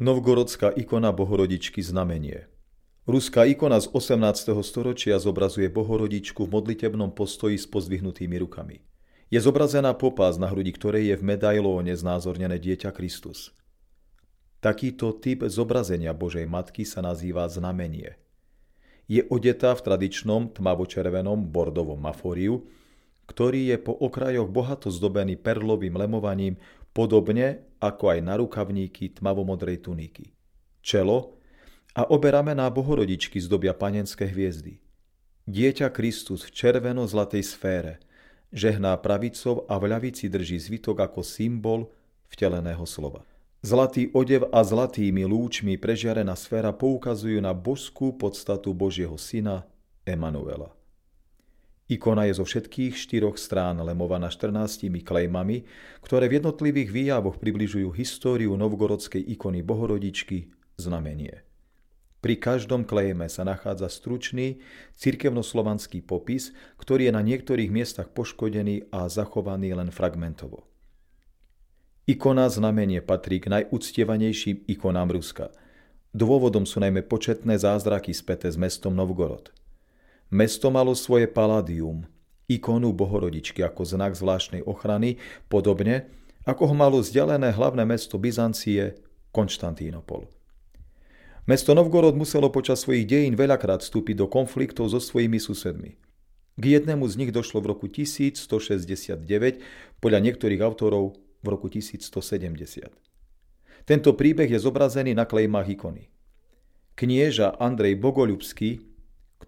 Novgorodská ikona Bohorodičky znamenie. Ruská ikona z 18. storočia zobrazuje Bohorodičku v modlitebnom postoji s pozdvihnutými rukami. Je zobrazená popás, na hrudi ktorej je v medailóne znázornené dieťa Kristus. Takýto typ zobrazenia Božej Matky sa nazýva znamenie. Je odetá v tradičnom tmavočervenom bordovom mafóriu, ktorý je po okrajoch bohato zdobený perlovým lemovaním podobne ako aj na rukavníky tmavomodrej tuniky. Čelo a obe ramená bohorodičky zdobia panenské hviezdy. Dieťa Kristus v červeno-zlatej sfére žehná pravicou a v ľavici drží zvitok ako symbol vteleného slova. Zlatý odev a zlatými lúčmi prežiarená sféra poukazujú na božskú podstatu Božieho syna Emanuela. Ikona je zo všetkých štyroch strán lemovaná 14 klejmami, ktoré v jednotlivých výjavoch približujú históriu novgorodskej ikony Bohorodičky znamenie. Pri každom klejme sa nachádza stručný cirkevnoslovanský popis, ktorý je na niektorých miestach poškodený a zachovaný len fragmentovo. Ikona znamenie patrí k najúctievanejším ikonám Ruska. Dôvodom sú najmä početné zázraky späté s mestom Novgorod – Mesto malo svoje paládium, ikonu bohorodičky ako znak zvláštnej ochrany, podobne ako ho malo vzdialené hlavné mesto Byzancie Konštantínopol. Mesto Novgorod muselo počas svojich dejín veľakrát vstúpiť do konfliktov so svojimi susedmi. K jednému z nich došlo v roku 1169, podľa niektorých autorov v roku 1170. Tento príbeh je zobrazený na klejmách ikony. Knieža Andrej Bogoľubský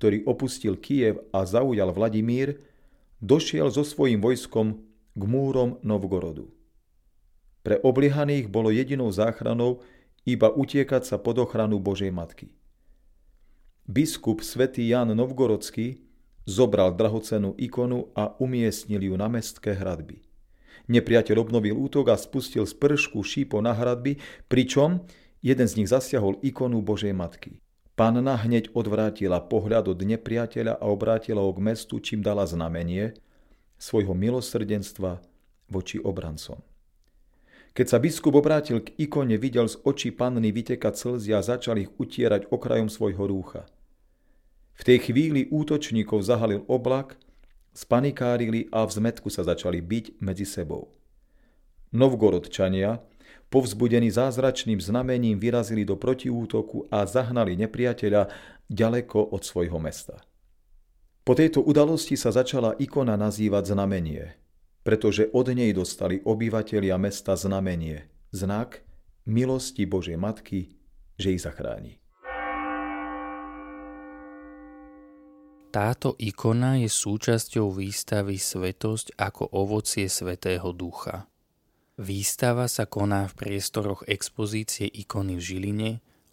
ktorý opustil Kiev a zaujal Vladimír, došiel so svojím vojskom k múrom Novgorodu. Pre obliehaných bolo jedinou záchranou iba utiekať sa pod ochranu Božej Matky. Biskup svätý Jan Novgorodský zobral drahocenú ikonu a umiestnil ju na mestské hradby. Nepriateľ obnovil útok a spustil z pršku šípo na hradby, pričom jeden z nich zasiahol ikonu Božej Matky. Panna hneď odvrátila pohľad od nepriateľa a obrátila ho k mestu, čím dala znamenie svojho milosrdenstva voči obrancom. Keď sa biskup obrátil k ikone, videl z očí panny vytekať slzy a začal ich utierať okrajom svojho rúcha. V tej chvíli útočníkov zahalil oblak, spanikárili a v zmetku sa začali byť medzi sebou. Novgorodčania, povzbudení zázračným znamením vyrazili do protiútoku a zahnali nepriateľa ďaleko od svojho mesta. Po tejto udalosti sa začala ikona nazývať znamenie, pretože od nej dostali obyvatelia mesta znamenie, znak milosti Božej Matky, že ich zachráni. Táto ikona je súčasťou výstavy Svetosť ako ovocie Svetého Ducha. Výstava sa koná v priestoroch expozície ikony v Žiline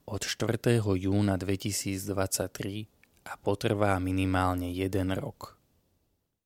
od 4. júna 2023 a potrvá minimálne jeden rok.